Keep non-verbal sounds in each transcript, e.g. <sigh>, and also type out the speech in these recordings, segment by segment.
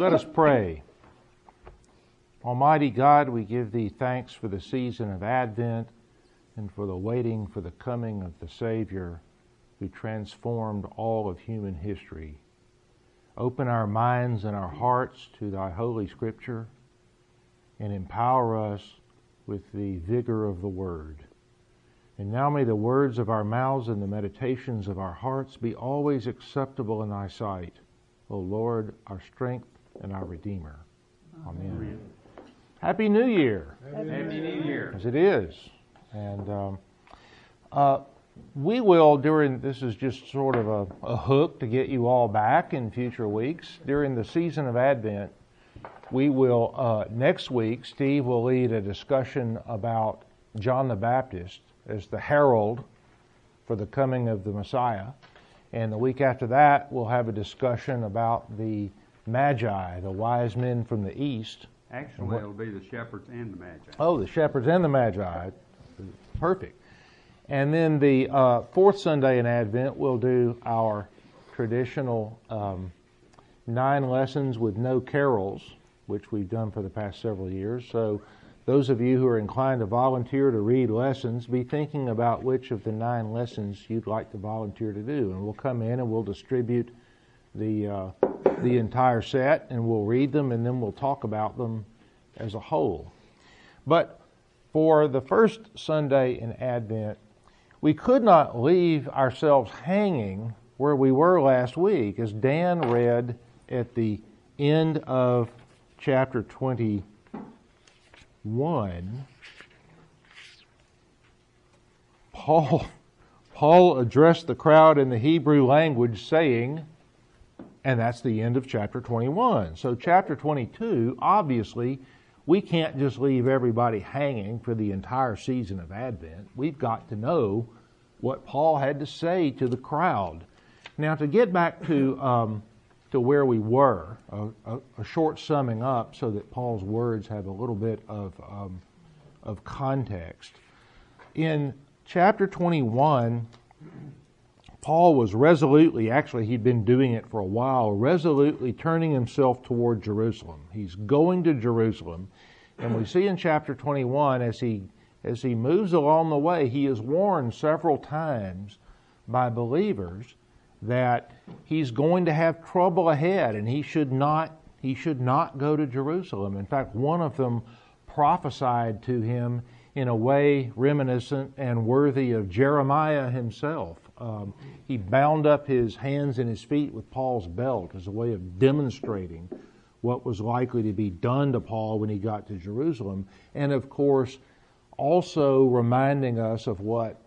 Let us pray. Almighty God, we give thee thanks for the season of Advent and for the waiting for the coming of the Savior who transformed all of human history. Open our minds and our hearts to thy holy scripture and empower us with the vigor of the word. And now may the words of our mouths and the meditations of our hearts be always acceptable in thy sight, O Lord, our strength and our Redeemer. Amen. Amen. Happy New Year. Happy, New Year. As it is. And um, uh, we will, during this is just sort of a, a hook to get you all back in future weeks. During the season of Advent, we will, uh, next week, Steve will lead a discussion about John the Baptist as the herald for the coming of the Messiah. And the week after that, we'll have a discussion about the Magi, the wise men from the east. Actually, it'll be the shepherds and the Magi. Oh, the shepherds and the Magi. Perfect. And then the uh, fourth Sunday in Advent, we'll do our traditional um, nine lessons with no carols, which we've done for the past several years. So those of you who are inclined to volunteer to read lessons, be thinking about which of the nine lessons you'd like to volunteer to do. And we'll come in and we'll distribute the, uh, the entire set and we'll read them and then we'll talk about them as a whole. But for the first Sunday in Advent, we could not leave ourselves hanging where we were last week, as Dan read at the end of chapter 20 1, Paul, Paul addressed the crowd in the Hebrew language saying, and that's the end of chapter 21. So, chapter 22, obviously, we can't just leave everybody hanging for the entire season of Advent. We've got to know what Paul had to say to the crowd. Now, to get back to um, to where we were, a, a, a, short summing up so that Paul's words have a little bit of, um, of context. In chapter 21, Paul was resolutely, actually, he'd been doing it for a while, resolutely turning himself toward Jerusalem. He's going to Jerusalem. And we see in chapter 21, as he, as he moves along the way, he is warned several times by believers that he's going to have trouble ahead and he should not he should not go to Jerusalem. In fact, one of them prophesied to him in a way reminiscent and worthy of Jeremiah himself. Um, he bound up his hands and his feet with Paul's belt as a way of demonstrating what was likely to be done to Paul when he got to Jerusalem. And of course, also reminding us of what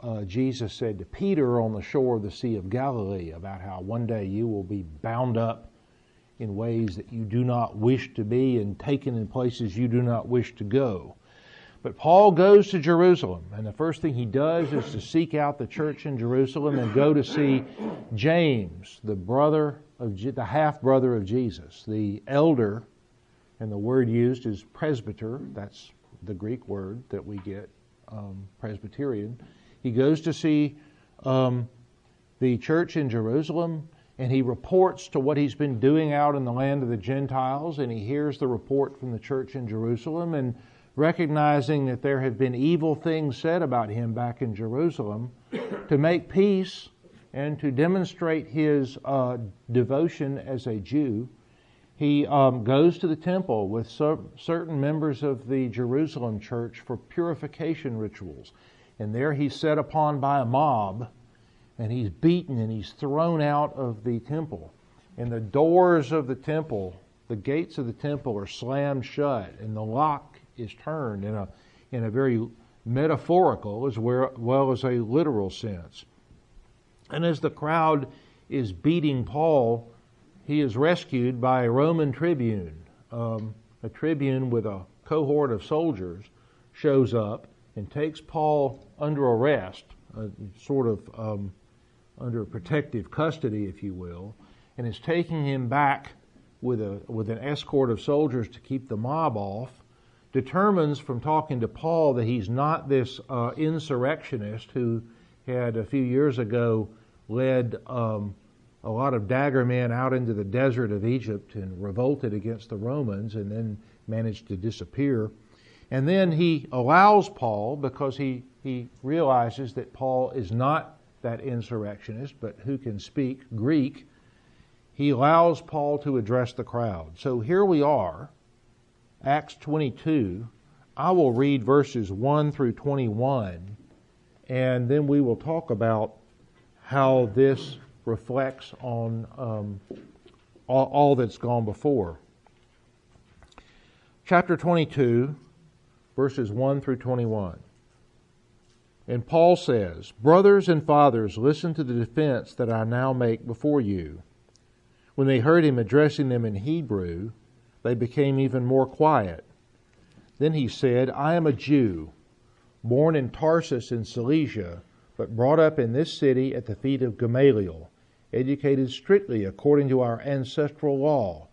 uh, Jesus said to Peter on the shore of the Sea of Galilee about how one day you will be bound up in ways that you do not wish to be and taken in places you do not wish to go. But Paul goes to Jerusalem, and the first thing he does is to seek out the church in Jerusalem and go to see James, the brother of the half brother of Jesus, the elder, and the word used is presbyter. That's the Greek word that we get um, Presbyterian. He goes to see um, the church in Jerusalem and he reports to what he's been doing out in the land of the Gentiles, and he hears the report from the church in Jerusalem, and recognizing that there have been evil things said about him back in Jerusalem, to make peace and to demonstrate his uh, devotion as a Jew, he um, goes to the temple with certain members of the Jerusalem church for purification rituals. And there he's set upon by a mob, and he's beaten and he's thrown out of the temple. And the doors of the temple, the gates of the temple are slammed shut, and the lock is turned in a, in a very metaphorical as well as a literal sense. And as the crowd is beating Paul, he is rescued by a Roman tribune. Um, a tribune with a cohort of soldiers shows up and takes Paul under arrest, uh, sort of um, under protective custody, if you will, and is taking him back with a with an escort of soldiers to keep the mob off. Determines from talking to Paul that he's not this uh, insurrectionist who had a few years ago led um, a lot of dagger men out into the desert of Egypt and revolted against the Romans and then managed to disappear. And then he allows Paul, because he, he realizes that Paul is not that insurrectionist, but who can speak Greek, he allows Paul to address the crowd. So here we are, Acts 22. I will read verses 1 through 21, and then we will talk about how this reflects on um, all, all that's gone before. Chapter 22, verses 1 through 21. And Paul says, Brothers and fathers, listen to the defense that I now make before you. When they heard him addressing them in Hebrew, they became even more quiet. Then he said, I am a Jew, born in Tarsus in Cilicia, but brought up in this city at the feet of Gamaliel educated strictly according to our ancestral law,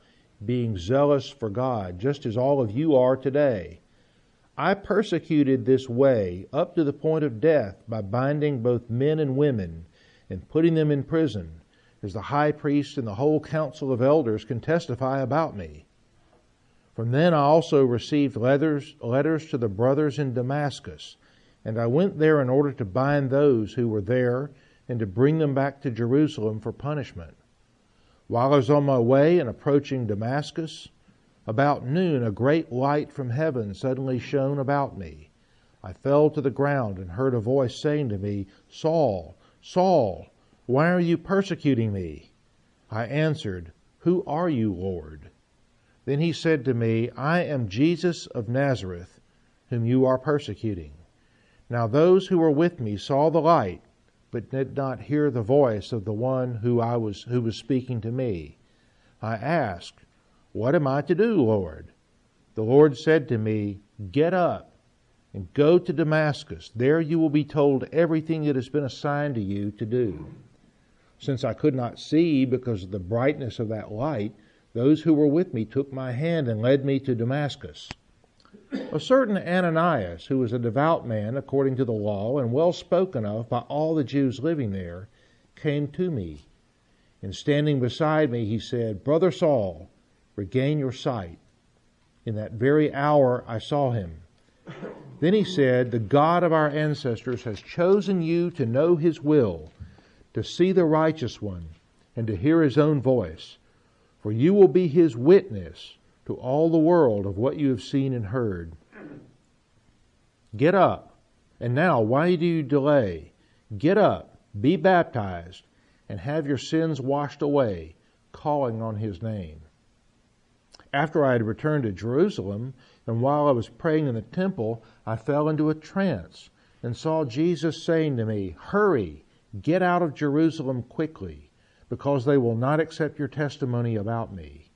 being zealous for God, just as all of you are today. I persecuted this way up to the point of death by binding both men and women and putting them in prison, as the high priest and the whole council of elders can testify about me. From then I also received letters, letters to the brothers in Damascus, and I went there in order to bind those who were there and to bring them back to Jerusalem for punishment. While I was on my way and approaching Damascus, about noon a great light from heaven suddenly shone about me. I fell to the ground and heard a voice saying to me, Saul, Saul, why are you persecuting me? I answered, Who are you, Lord? Then he said to me, I am Jesus of Nazareth, whom you are persecuting. Now those who were with me saw the light but did not hear the voice of the one who I was who was speaking to me. I asked, What am I to do, Lord? The Lord said to me, Get up and go to Damascus. There you will be told everything that has been assigned to you to do. Since I could not see because of the brightness of that light, those who were with me took my hand and led me to Damascus. A certain Ananias, who was a devout man according to the law and well spoken of by all the Jews living there, came to me. And standing beside me, he said, Brother Saul, regain your sight. In that very hour I saw him. Then he said, The God of our ancestors has chosen you to know his will, to see the righteous one, and to hear his own voice. For you will be his witness to all the world of what you have seen and heard. Get up. And now, why do you delay? Get up, be baptized, and have your sins washed away, calling on his name. After I had returned to Jerusalem, and while I was praying in the temple, I fell into a trance and saw Jesus saying to me, Hurry, get out of Jerusalem quickly, because they will not accept your testimony about me.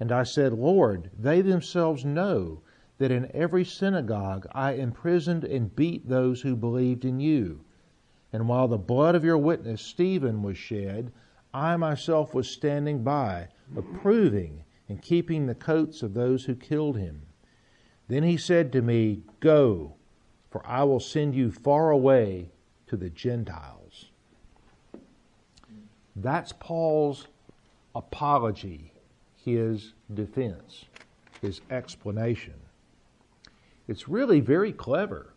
And I said, Lord, they themselves know that in every synagogue I imprisoned and beat those who believed in you. And while the blood of your witness Stephen was shed, I myself was standing by, approving and keeping the coats of those who killed him. Then he said to me, Go, for I will send you far away to the Gentiles. That's Paul's apology his defense, his explanation. It's really very clever.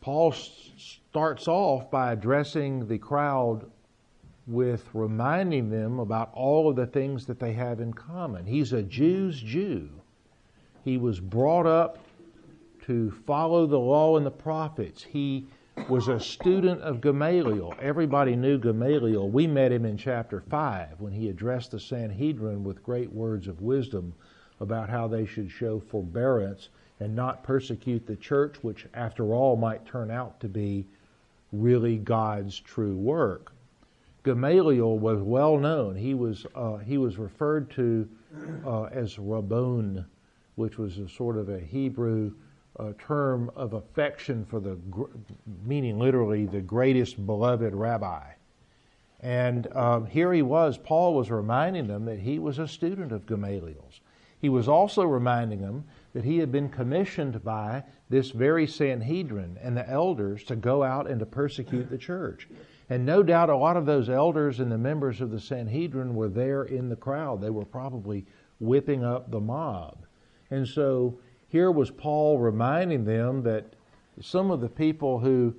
Paul starts off by addressing the crowd with reminding them about all of the things that they have in common. He's a Jew's Jew. He was brought up to follow the law and the prophets. He was a student of Gamaliel. Everybody knew Gamaliel. We met him in chapter 5 when he addressed the Sanhedrin with great words of wisdom about how they should show forbearance and not persecute the church, which, after all, might turn out to be really God's true work. Gamaliel was well known. He was, uh, he was referred to uh, as Rabban, which was a sort of a Hebrew a term of affection for the, meaning literally the greatest beloved rabbi. And um, here he was, Paul was reminding them that he was a student of Gamaliel's. He was also reminding them that he had been commissioned by this very Sanhedrin and the elders to go out and to persecute the church. And no doubt a lot of those elders and the members of the Sanhedrin were there in the crowd. They were probably whipping up the mob. And so here was Paul reminding them that some of the people who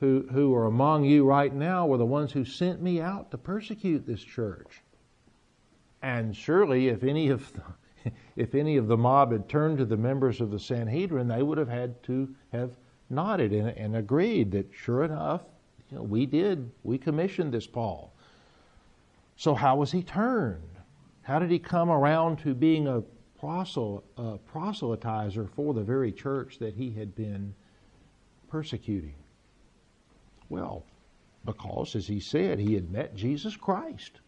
who, who are among you right now were the ones who sent me out to persecute this church. And surely, if any of the, <laughs> if any of the mob had turned to the members of the Sanhedrin, they would have had to have nodded and, and agreed that sure enough, you know, we did, we commissioned this Paul. So how was he turned? How did he come around to being a, a uh, proselytizer for the very church that he had been persecuting? Well, because, as he said, he had met Jesus Christ.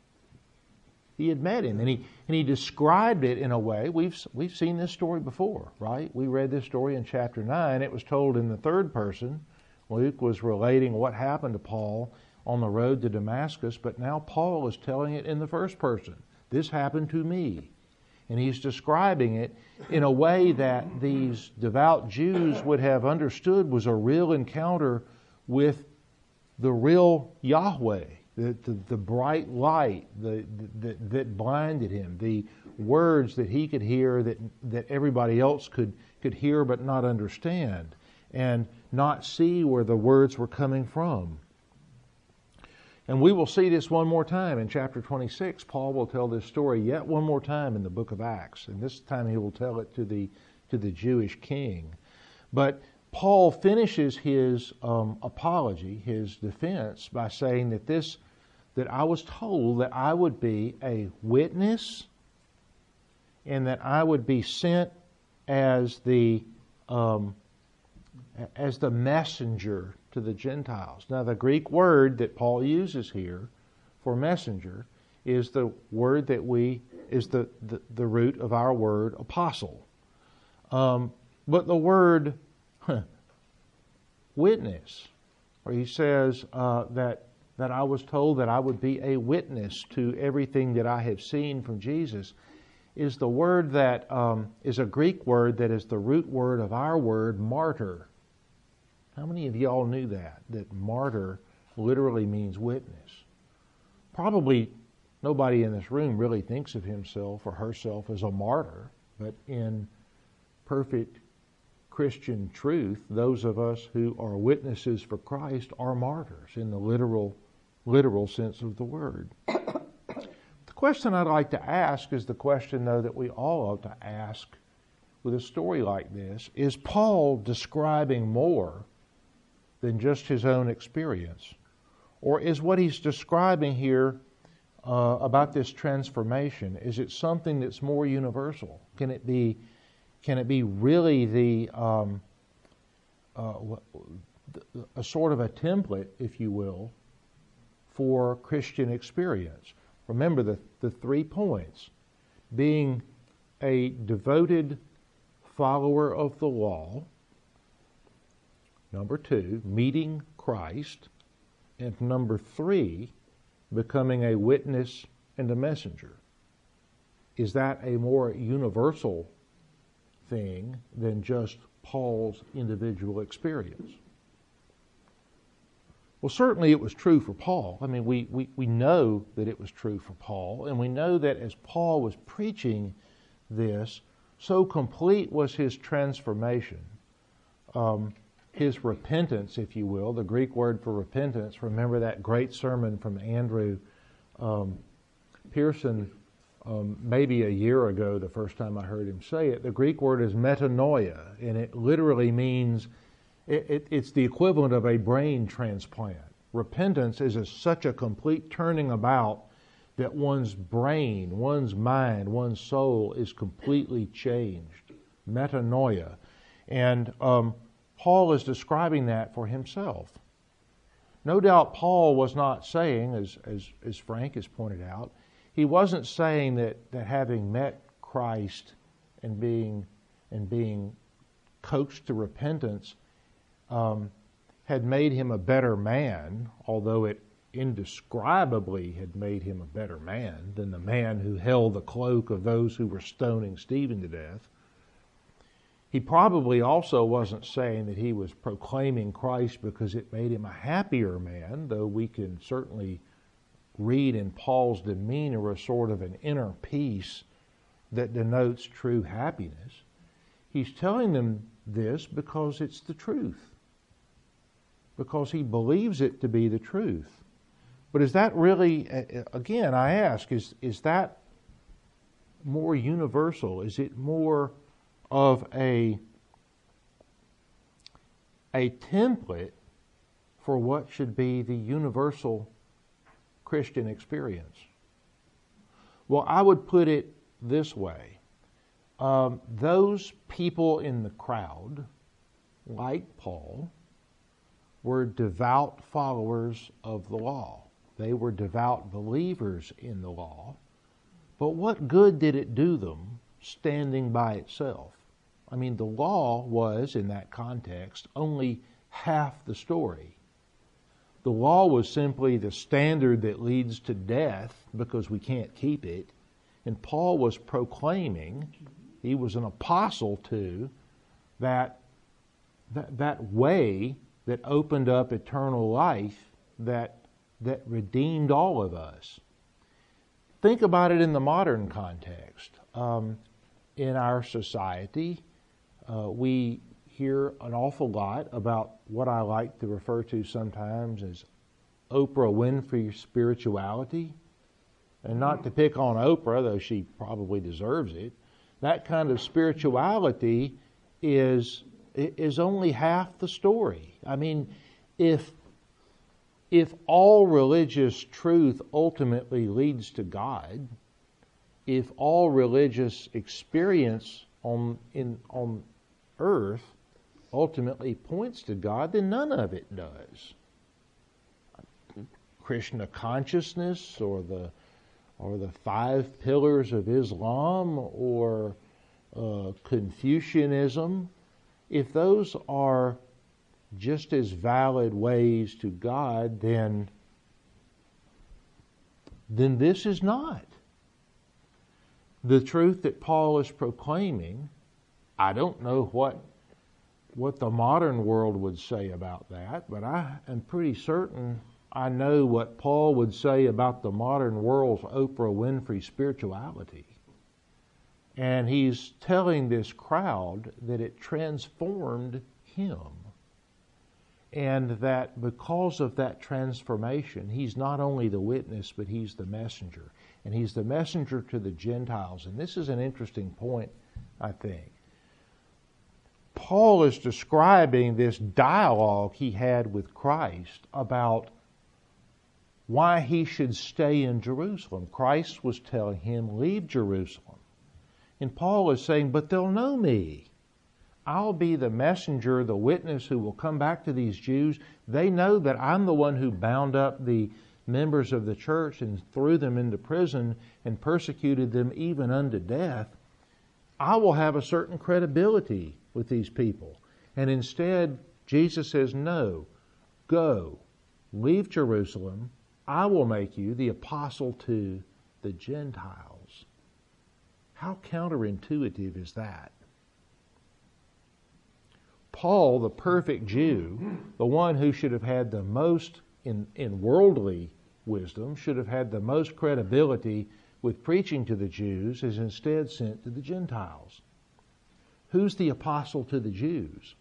He had met him, and he and he described it in a way. We've we've seen this story before, right? We read this story in chapter nine. It was told in the third person. Luke was relating what happened to Paul on the road to Damascus, but now Paul is telling it in the first person. This happened to me. And he's describing it in a way that these devout Jews would have understood was a real encounter with the real Yahweh, the, the, the bright light the, that blinded him, the words that he could hear that, that everybody else could, could hear but not understand, and not see where the words were coming from. And we will see this one more time in chapter 26. Paul will tell this story yet one more time in the book of Acts, and this time he will tell it to the, to the Jewish king. But Paul finishes his um, apology, his defense, by saying that this, that I was told that I would be a witness and that I would be sent as the um, as the messenger to the Gentiles. Now, the Greek word that Paul uses here for messenger is the word that we is the the, the root of our word apostle. Um, but the word witness, where he says uh, that that I was told that I would be a witness to everything that I have seen from Jesus, is the word that um, is a Greek word that is the root word of our word martyr. How many of y'all knew that? That martyr literally means witness. Probably nobody in this room really thinks of himself or herself as a martyr, but in perfect Christian truth, those of us who are witnesses for Christ are martyrs in the literal, literal sense of the word. <coughs> the question I'd like to ask is the question, though, that we all ought to ask with a story like this Is Paul describing more than just his own experience? Or is what he's describing here uh, about this transformation, is it something that's more universal? Can it be can it be really the um, uh, a sort of a template, if you will, for Christian experience? Remember the, the three points being a devoted follower of the law, number two, meeting Christ, and number three, becoming a witness and a messenger. Is that a more universal thing than just Paul's individual experience. Well, certainly it was true for Paul. I mean, we, we, we know that it was true for Paul, and we know that as Paul was preaching this, so complete was his transformation, um, his repentance, if you will, the Greek word for repentance. Remember that great sermon from Andrew um, Pearson um, maybe a year ago, the first time I heard him say it. The Greek word is metanoia, and it literally means it, it, it's the equivalent of a brain transplant. Repentance is a, such a complete turning about that one's brain, one's mind, one's soul is completely changed. Metanoia. And um, Paul is describing that for himself. No doubt Paul was not saying, as, as, as Frank has pointed out, he wasn't saying that, that having met Christ and being and being coaxed to repentance um, had made him a better man, although it indescribably had made him a better man than the man who held the cloak of those who were stoning Stephen to death. He probably also wasn't saying that he was proclaiming Christ because it made him a happier man, though we can certainly read in Paul's demeanor a sort of an inner peace that denotes true happiness. He's telling them this because it's the truth, because he believes it to be the truth. But is that really, again, I ask, is, is that more universal? Is it more of a, a template for what should be the universal Christian experience? Well, I would put it this way um, those people in the crowd, like Paul, were devout followers of the law. They were devout believers in the law. But what good did it do them standing by itself? I mean, the law was, in that context, only half the story. The law was simply the standard that leads to death because we can't keep it. And Paul was proclaiming, he was an apostle to, that, that, that way that opened up eternal life that, that redeemed all of us. Think about it in the modern context. Um, in our society, uh, we hear an awful lot about what I like to refer to sometimes as Oprah Winfrey spirituality. And not to pick on Oprah, though she probably deserves it, that kind of spirituality is, is only half the story. I mean, if, if all religious truth ultimately leads to God, if all religious experience on, in, on earth ultimately points to God, then none of it does. Krishna consciousness or the or the five pillars of Islam or uh, Confucianism, if those are just as valid ways to God, then then this is not. The truth that Paul is proclaiming I don't know what what the modern world would say about that, but I am pretty certain I know what Paul would say about the modern world's Oprah Winfrey spirituality. And he's telling this crowd that it transformed him. And that because of that transformation, he's not only the witness, but he's the messenger. And he's the messenger to the Gentiles. And this is an interesting point, I think. Paul is describing this dialogue he had with Christ about why he should stay in Jerusalem. Christ was telling him, Leave Jerusalem. And Paul is saying, But they'll know me. I'll be the messenger, the witness who will come back to these Jews. They know that I'm the one who bound up the members of the church and threw them into prison and persecuted them even unto death. I will have a certain credibility with these people. And instead, Jesus says, No, go, leave Jerusalem. I will make you the apostle to the Gentiles. How counterintuitive is that? Paul, the perfect Jew, the one who should have had the most in, in worldly wisdom, should have had the most credibility with preaching to the Jews, is instead sent to the Gentiles. Who's the apostle to the Jews?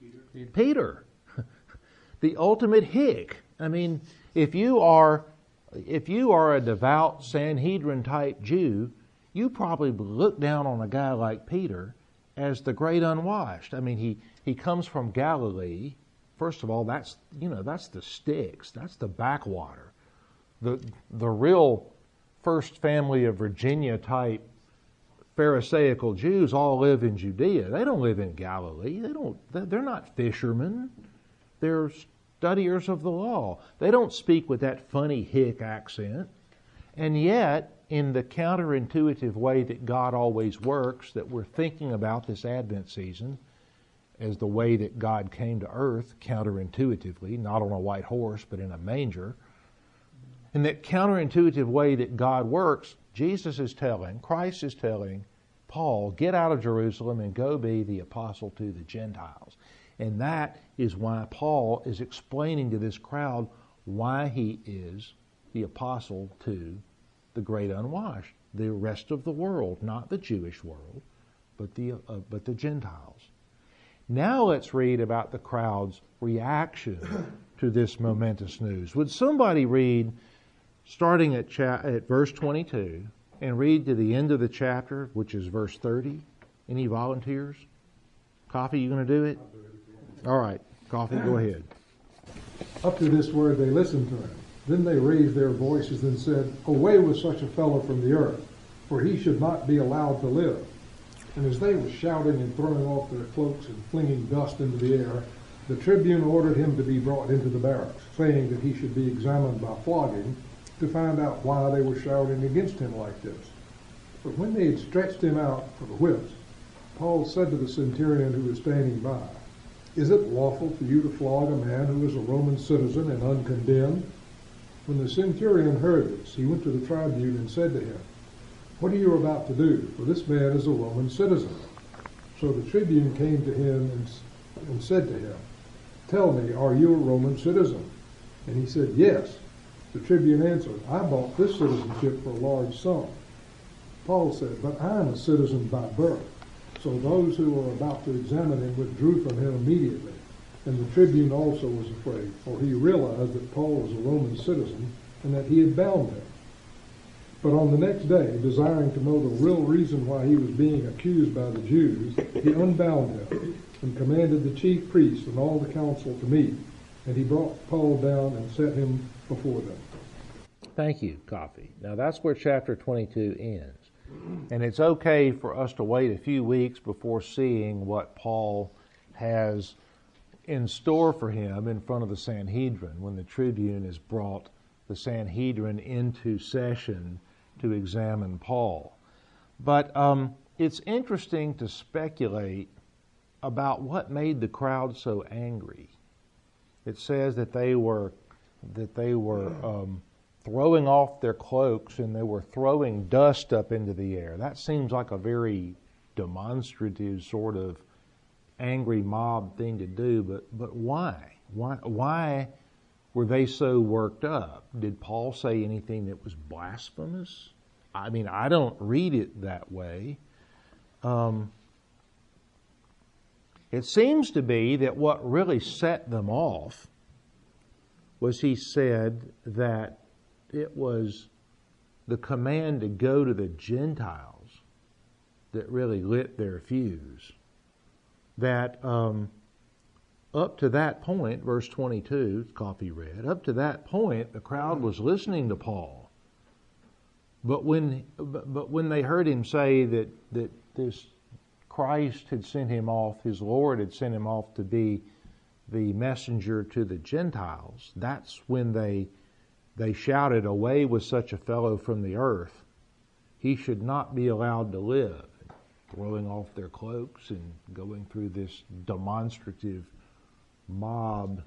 Peter. Peter. <laughs> the ultimate hick. I mean, if you are if you are a devout Sanhedrin type Jew, you probably look down on a guy like Peter as the great unwashed. I mean, he, he comes from Galilee. First of all, that's you know that's the sticks, that's the backwater. The the real first family of Virginia type Pharisaical Jews all live in Judea. They don't live in Galilee. They don't. They're not fishermen. They're studiers of the law. They don't speak with that funny hick accent. And yet, in the counterintuitive way that God always works, that we're thinking about this Advent season as the way that God came to earth counterintuitively, not on a white horse, but in a manger. In that counterintuitive way that God works, Jesus is telling, Christ is telling Paul, get out of Jerusalem and go be the apostle to the Gentiles. And that is why Paul is explaining to this crowd why he is the apostle to the great unwashed, the rest of the world, not the Jewish world, but the, uh, but the Gentiles. Now let's read about the crowd's reaction to this momentous news. Would somebody read, starting at, cha- at verse 22, and read to the end of the chapter, which is verse 30? Any volunteers? Coffee, you going to do it? All right, Coffee, go ahead. Up to this word they listened to him. Then they raised their voices and said, Away with such a fellow from the earth, for he should not be allowed to live. And as they were shouting and throwing off their cloaks and flinging dust into the air, the tribune ordered him to be brought into the barracks, saying that he should be examined by flogging to find out why they were shouting against him like this. But when they had stretched him out for the whips, Paul said to the centurion who was standing by, Is it lawful for you to flog a man who is a Roman citizen and uncondemned? When the centurion heard this, he went to the tribune and said to him, What are you about to do? For this man is a Roman citizen. So the tribune came to him and, and said to him, Tell me, are you a Roman citizen? And he said, Yes. The tribune answered, I bought this citizenship for a large sum. Paul said, But I am a citizen by birth. So those who were about to examine him withdrew from him immediately. And the tribune also was afraid, for he realized that Paul was a Roman citizen and that he had bound him. But on the next day, desiring to know the real reason why he was being accused by the Jews, he unbound him and commanded the chief priests and all the council to meet. And he brought Paul down and set him before them. Thank you, Coffee. Now that's where chapter 22 ends. And it's okay for us to wait a few weeks before seeing what Paul has in store for him in front of the Sanhedrin when the tribune has brought the Sanhedrin into session to examine Paul. But um, it's interesting to speculate about what made the crowd so angry. It says that they were that they were um, throwing off their cloaks and they were throwing dust up into the air. That seems like a very demonstrative sort of angry mob thing to do, but, but why? Why, why were they so worked up? Did Paul say anything that was blasphemous? I mean, I don't read it that way. Um, it seems to be that what really set them off was he said that it was the command to go to the Gentiles that really lit their fuse that um, up to that point, verse 22, Coffee read, up to that point, the crowd was listening to Paul. But when, but when they heard him say that, that this Christ had sent him off, his Lord had sent him off to be the messenger to the Gentiles, that's when they, they shouted, Away with such a fellow from the earth. He should not be allowed to live throwing off their cloaks and going through this demonstrative mob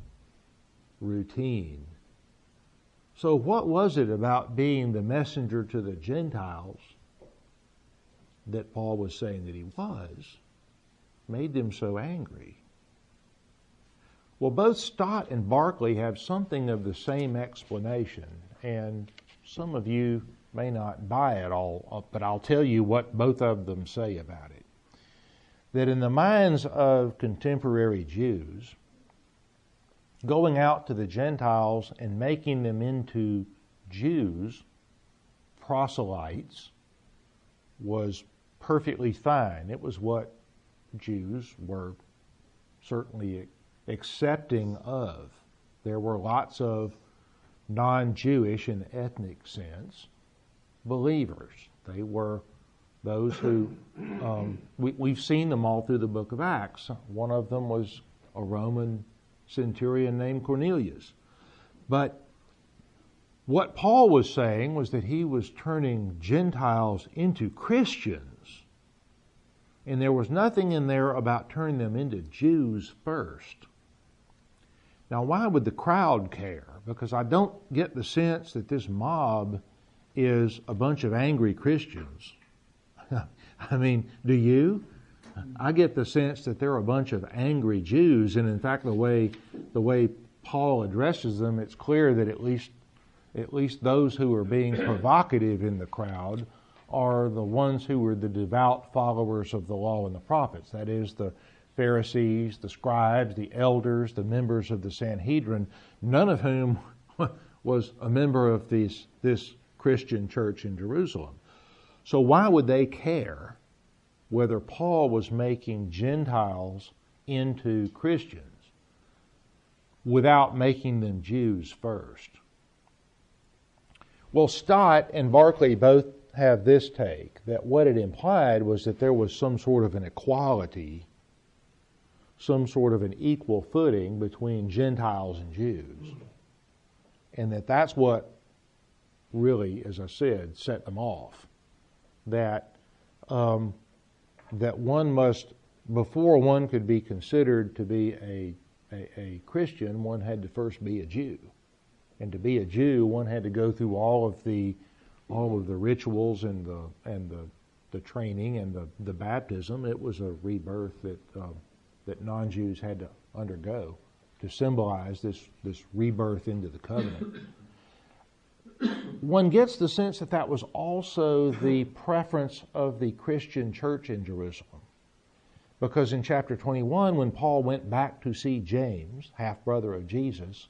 routine. So, what was it about being the messenger to the Gentiles that Paul was saying that he was made them so angry? Well, both Stott and Barclay have something of the same explanation, and some of you may not buy it all, uh, but I'll tell you what both of them say about it. That in the minds of contemporary Jews, going out to the Gentiles and making them into Jews, proselytes, was perfectly fine. It was what Jews were certainly accepting of. There were lots of non Jewish in ethnic sense believers. They were those who, <coughs> um, we, we've seen them all through the book of Acts. One of them was a Roman centurion named Cornelius. But what Paul was saying was that he was turning Gentiles into Christians. And there was nothing in there about turning them into Jews first. Now, why would the crowd care? Because I don't get the sense that this mob is a bunch of angry Christians. <laughs> I mean, do you? I get the sense that they're a bunch of angry Jews, and in fact, the way the way Paul addresses them, it's clear that at least at least those who are being <coughs> provocative in the crowd are the ones who were the devout followers of the law and the prophets. That is, the Pharisees, the scribes, the elders, the members of the Sanhedrin, none of whom <laughs> was a member of this, this Christian church in Jerusalem. So, why would they care whether Paul was making Gentiles into Christians without making them Jews first? Well, Stott and Barclay both have this take that what it implied was that there was some sort of an equality, some sort of an equal footing between Gentiles and Jews. And that that's what really, as I said, set them off. That um, that one must, before one could be considered to be a, a, a Christian, one had to first be a Jew. And to be a Jew, one had to go through all of the all of the rituals and the and the, the training and the, the baptism. It was a rebirth that uh, that non-Jews had to undergo to symbolize this this rebirth into the covenant. One gets the sense that that was also the preference of the Christian church in Jerusalem. Because in chapter 21, when Paul went back to see James, half brother of Jesus,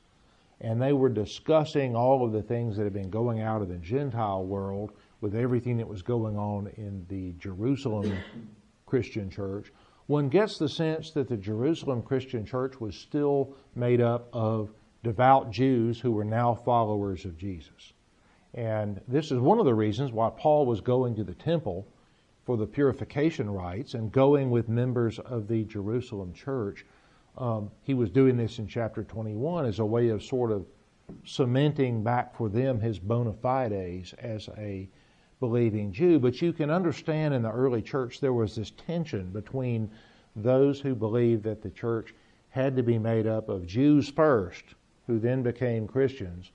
and they were discussing all of the things that had been going out of the Gentile world with everything that was going on in the Jerusalem Christian church, one gets the sense that the Jerusalem Christian church was still made up of devout Jews who were now followers of Jesus. And this is one of the reasons why Paul was going to the temple for the purification rites and going with members of the Jerusalem church um, he was doing this in chapter 21 as a way of sort of cementing back for them his bona fides as a believing Jew. But you can understand in the early church there was this tension between those who believed that the church had to be made up of Jews first, who then became Christians,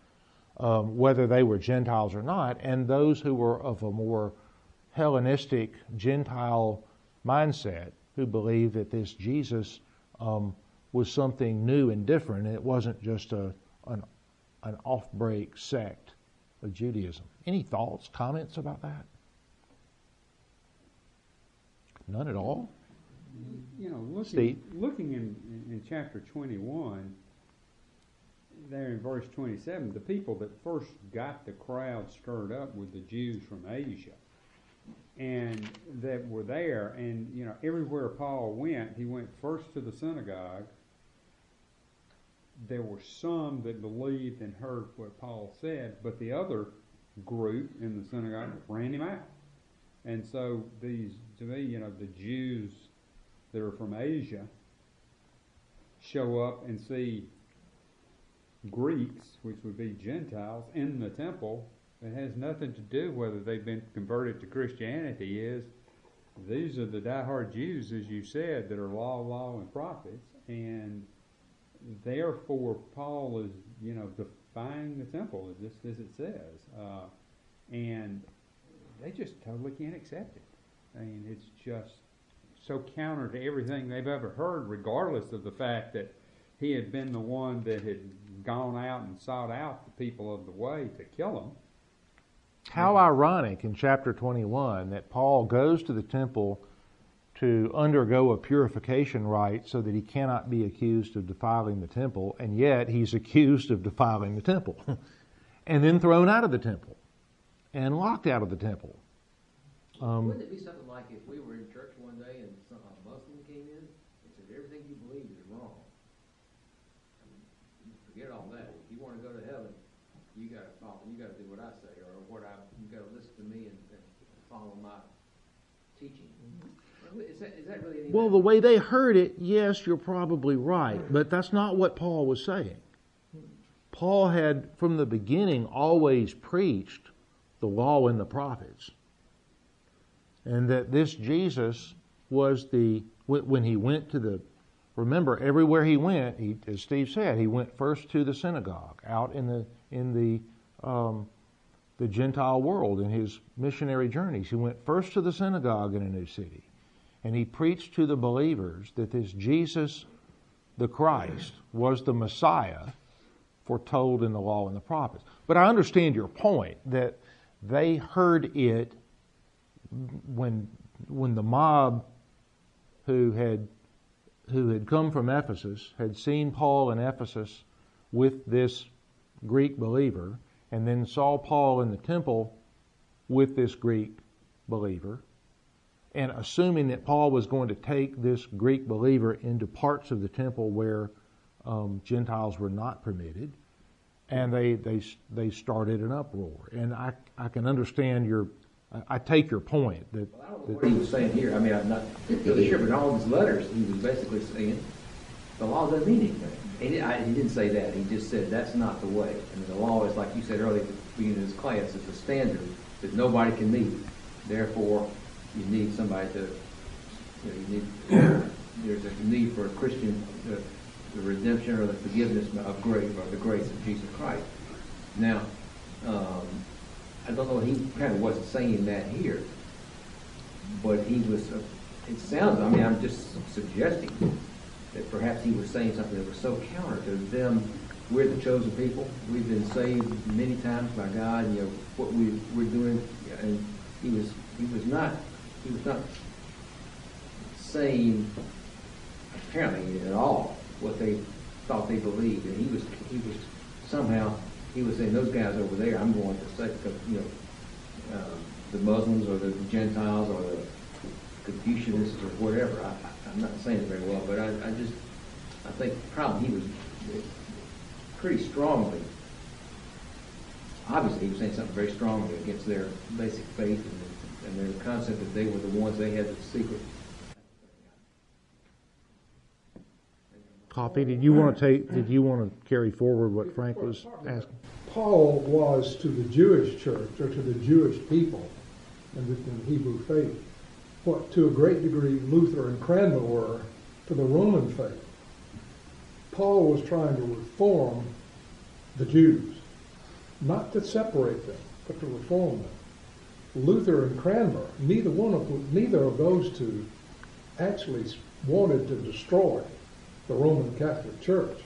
um, whether they were Gentiles or not, and those who were of a more Hellenistic Gentile mindset, who believed that this Jesus um, was something new and different. It wasn't just a, an, an off break sect of Judaism. Any thoughts, comments about that? None at all? You know, looking, looking in, in chapter 21, there in verse 27, the people that first got the crowd stirred up were the Jews from Asia and that were there. And, you know, everywhere Paul went, he went first to the synagogue there were some that believed and heard what Paul said, but the other group in the synagogue ran him out. And so these, to me, you know, the Jews that are from Asia show up and see Greeks, which would be Gentiles, in the temple. It has nothing to do whether they've been converted to Christianity. Is these are the diehard Jews, as you said, that are law, law, and prophets, and therefore, Paul is, you know, defying the temple, just as it says. Uh, and they just totally can't accept it. I mean, it's just so counter to everything they've ever heard, regardless of the fact that he had been the one that had gone out and sought out the people of the way to kill them. How ironic in chapter 21 that Paul goes to the temple to undergo a purification rite so that he cannot be accused of defiling the temple, and yet he's accused of defiling the temple, <laughs> and then thrown out of the temple, and locked out of the temple. Um, Wouldn't it be something like if we were in church one day and some, a Muslim came in and said everything you believe is wrong? I mean, forget all that. If you want to go to heaven, you got to follow. You got to do what I say, or what I. You got to listen to me and, and follow my teaching. Mm-hmm. Is that, is that really well, the way they heard it, yes, you're probably right, but that's not what Paul was saying. Paul had, from the beginning, always preached the law and the prophets. And that this Jesus was the, when he went to the, remember, everywhere he went, he, as Steve said, he went first to the synagogue, out in the, in the, um, the Gentile world in his missionary journeys. He went first to the synagogue in a new city, and he preached to the believers that this Jesus, the Christ, was the Messiah foretold in the law and the prophets. But I understand your point that they heard it when when the mob who had who had come from Ephesus had seen Paul in Ephesus with this Greek believer and then saw Paul in the temple with this Greek believer and assuming that Paul was going to take this Greek believer into parts of the temple where um, Gentiles were not permitted, and they they they started an uproar. And I I can understand your I take your point that, well, I don't know what he was saying here. I mean, I'm not really sure, but in all his letters, he was basically saying the law doesn't mean anything. He, I, he didn't say that. He just said that's not the way. I mean, the law is like you said earlier at the beginning of this class. It's a standard that nobody can meet. Therefore, you need somebody to. You, know, you need. there's a need for a Christian, the, the redemption or the forgiveness of grace or the grace of Jesus Christ. Now. Um, I don't know, he kind of wasn't saying that here, but he was, uh, it sounds, I mean, I'm just suggesting that perhaps he was saying something that was so counter to them. We're the chosen people. We've been saved many times by God. You know what we we're doing, and he was he was not he was not saying apparently at all what they thought they believed, and he was he was somehow he was saying those guys over there, I'm going to say, you know, um, the Muslims or the Gentiles or the Confucianists or whatever. I, I'm not saying it very well, but I, I just, I think probably he was pretty strongly, obviously he was saying something very strongly against their basic faith and, and their concept that they were the ones they had the secret copy. Did you want to take? Did you want to carry forward what Frank was asking? Paul was to the Jewish church or to the Jewish people in the, in the Hebrew faith what to a great degree Luther and Cranmer were to the Roman faith. Paul was trying to reform the Jews, not to separate them, but to reform them. Luther and Cranmer, neither one of neither of those two actually wanted to destroy the Roman Catholic Church.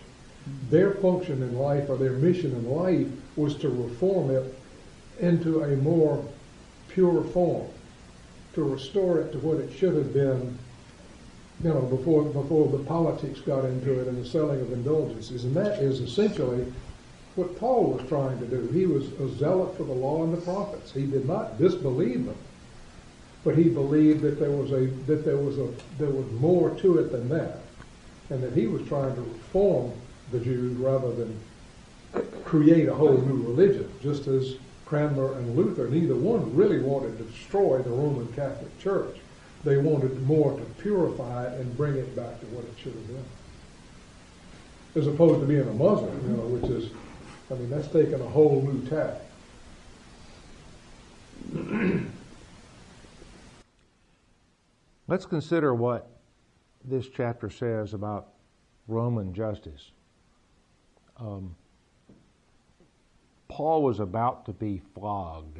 Their function in life or their mission in life was to reform it into a more pure form, to restore it to what it should have been, you know, before before the politics got into it and the selling of indulgences. And that is essentially what Paul was trying to do. He was a zealot for the law and the prophets. He did not disbelieve them, but he believed that there was a that there was a there was more to it than that and that he was trying to reform the Jews rather than create a whole new religion, just as Cranmer and Luther, neither one really wanted to destroy the Roman Catholic Church. They wanted more to purify it and bring it back to what it should have been. As opposed to being a Muslim, you know, which is, I mean, that's taken a whole new tack. Let's consider what this chapter says about Roman justice. Um, Paul was about to be flogged.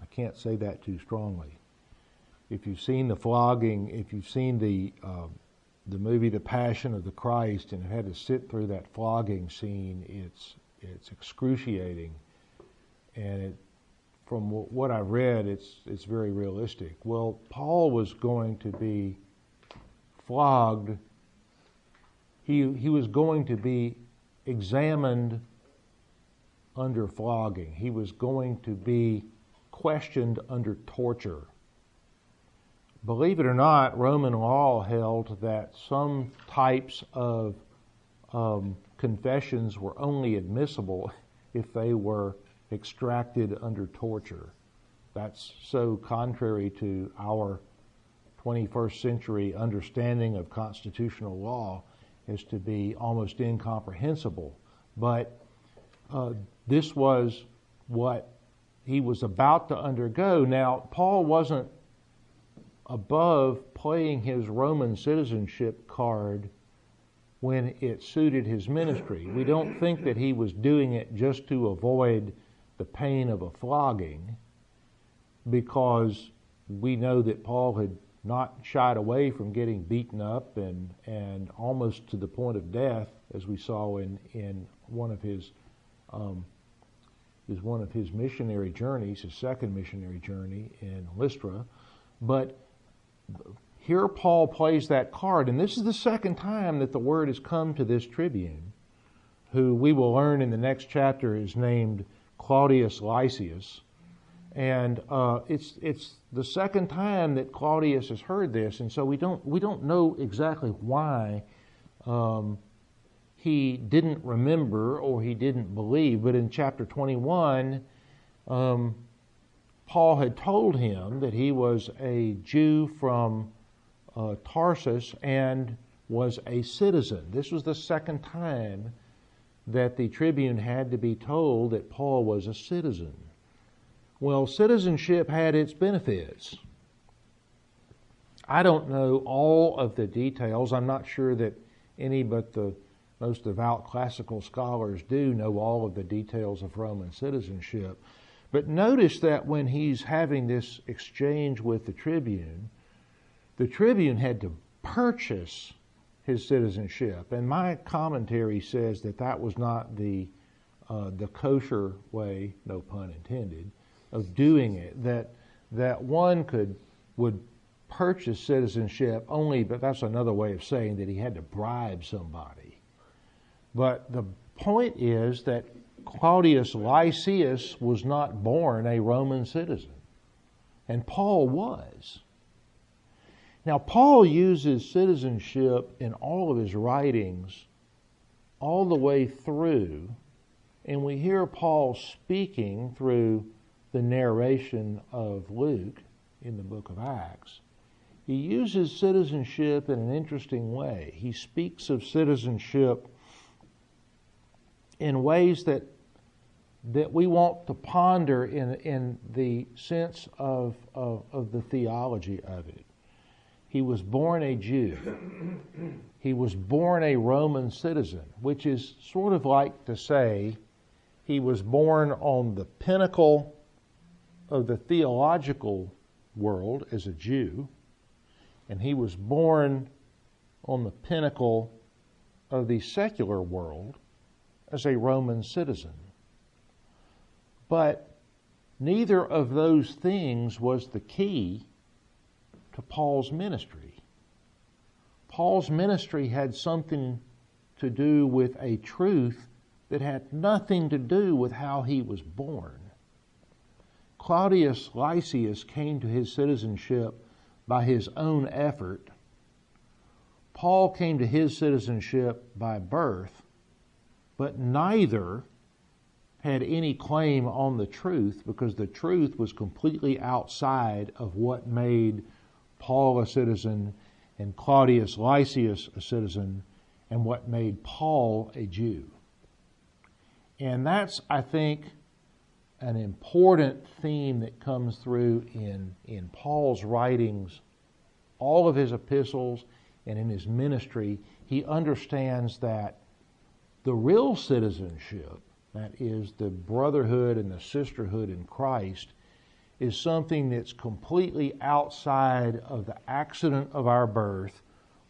I can't say that too strongly. If you've seen the flogging, if you've seen the uh, the movie The Passion of the Christ and had to sit through that flogging scene, it's it's excruciating, and it, from what I read, it's it's very realistic. Well, Paul was going to be flogged, he, he was going to be examined under flogging. He was going to be questioned under torture. Believe it or not, Roman law held that some types of um, confessions were only admissible <laughs> if they were extracted under torture. That's so contrary to our 21st century understanding of constitutional law is to be almost incomprehensible. But uh, this was what he was about to undergo. Now, Paul wasn't above playing his Roman citizenship card when it suited his ministry. We don't think that he was doing it just to avoid the pain of a flogging because we know that Paul had not shied away from getting beaten up and, and almost to the point of death, as we saw in, in one of his um, is one of his missionary journeys, his second missionary journey in Lystra. But here Paul plays that card, and this is the second time that the word has come to this tribune, who we will learn in the next chapter is named Claudius Lysias. And uh, it's it's the second time that Claudius has heard this, and so we don't we don't know exactly why um, he didn't remember or he didn't believe. But in chapter 21, um, Paul had told him that he was a Jew from uh, Tarsus and was a citizen. This was the second time that the tribune had to be told that Paul was a citizen. Well, citizenship had its benefits. I don't know all of the details. I'm not sure that any but the most devout classical scholars do know all of the details of Roman citizenship. But notice that when he's having this exchange with the tribune, the tribune had to purchase his citizenship. And my commentary says that that was not the, uh, the kosher way, no pun intended, of doing it. That, that one could, would purchase citizenship only, but that's another way of saying that he had to bribe somebody. But the point is that Claudius Lysias was not born a Roman citizen, and Paul was. Now, Paul uses citizenship in all of his writings all the way through, and we hear Paul speaking through the narration of Luke in the book of Acts. He uses citizenship in an interesting way. He speaks of citizenship in ways that that we want to ponder in in the sense of, of, of the theology of it. He was born a Jew. He was born a Roman citizen, which is sort of like to say he was born on the pinnacle of the theological world as a Jew, and he was born on the pinnacle of the secular world as a Roman citizen. But neither of those things was the key to Paul's ministry. Paul's ministry had something to do with a truth that had nothing to do with how he was born. Claudius Lysias came to his citizenship by his own effort. Paul came to his citizenship by birth but neither had any claim on the truth because the truth was completely outside of what made Paul a citizen and Claudius Lysias a citizen and what made Paul a Jew. And that's, I think, an important theme that comes through in, in Paul's writings, all of his epistles, and in his ministry. He understands that the real citizenship, that is the brotherhood and the sisterhood in Christ, is something that's completely outside of the accident of our birth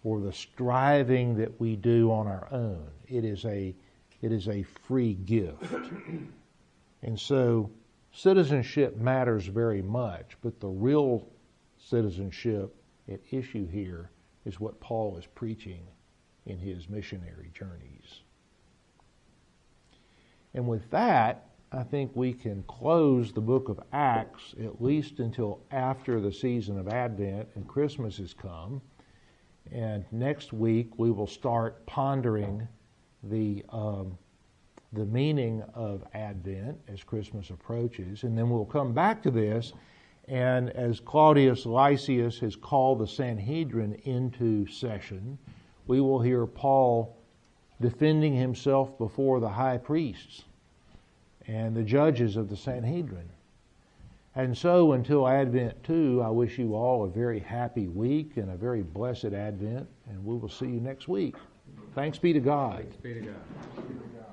or the striving that we do on our own. It is a it is a free gift. And so citizenship matters very much, but the real citizenship at issue here is what Paul is preaching in his missionary journeys. And with that, I think we can close the book of Acts at least until after the season of Advent and Christmas has come. And next week we will start pondering the um, the meaning of Advent as Christmas approaches, and then we'll come back to this. And as Claudius Lysias has called the Sanhedrin into session, we will hear Paul defending himself before the high priests and the judges of the Sanhedrin. And so until Advent 2, I wish you all a very happy week and a very blessed Advent, and we will see you next week. Thanks be to God. Thanks be to God.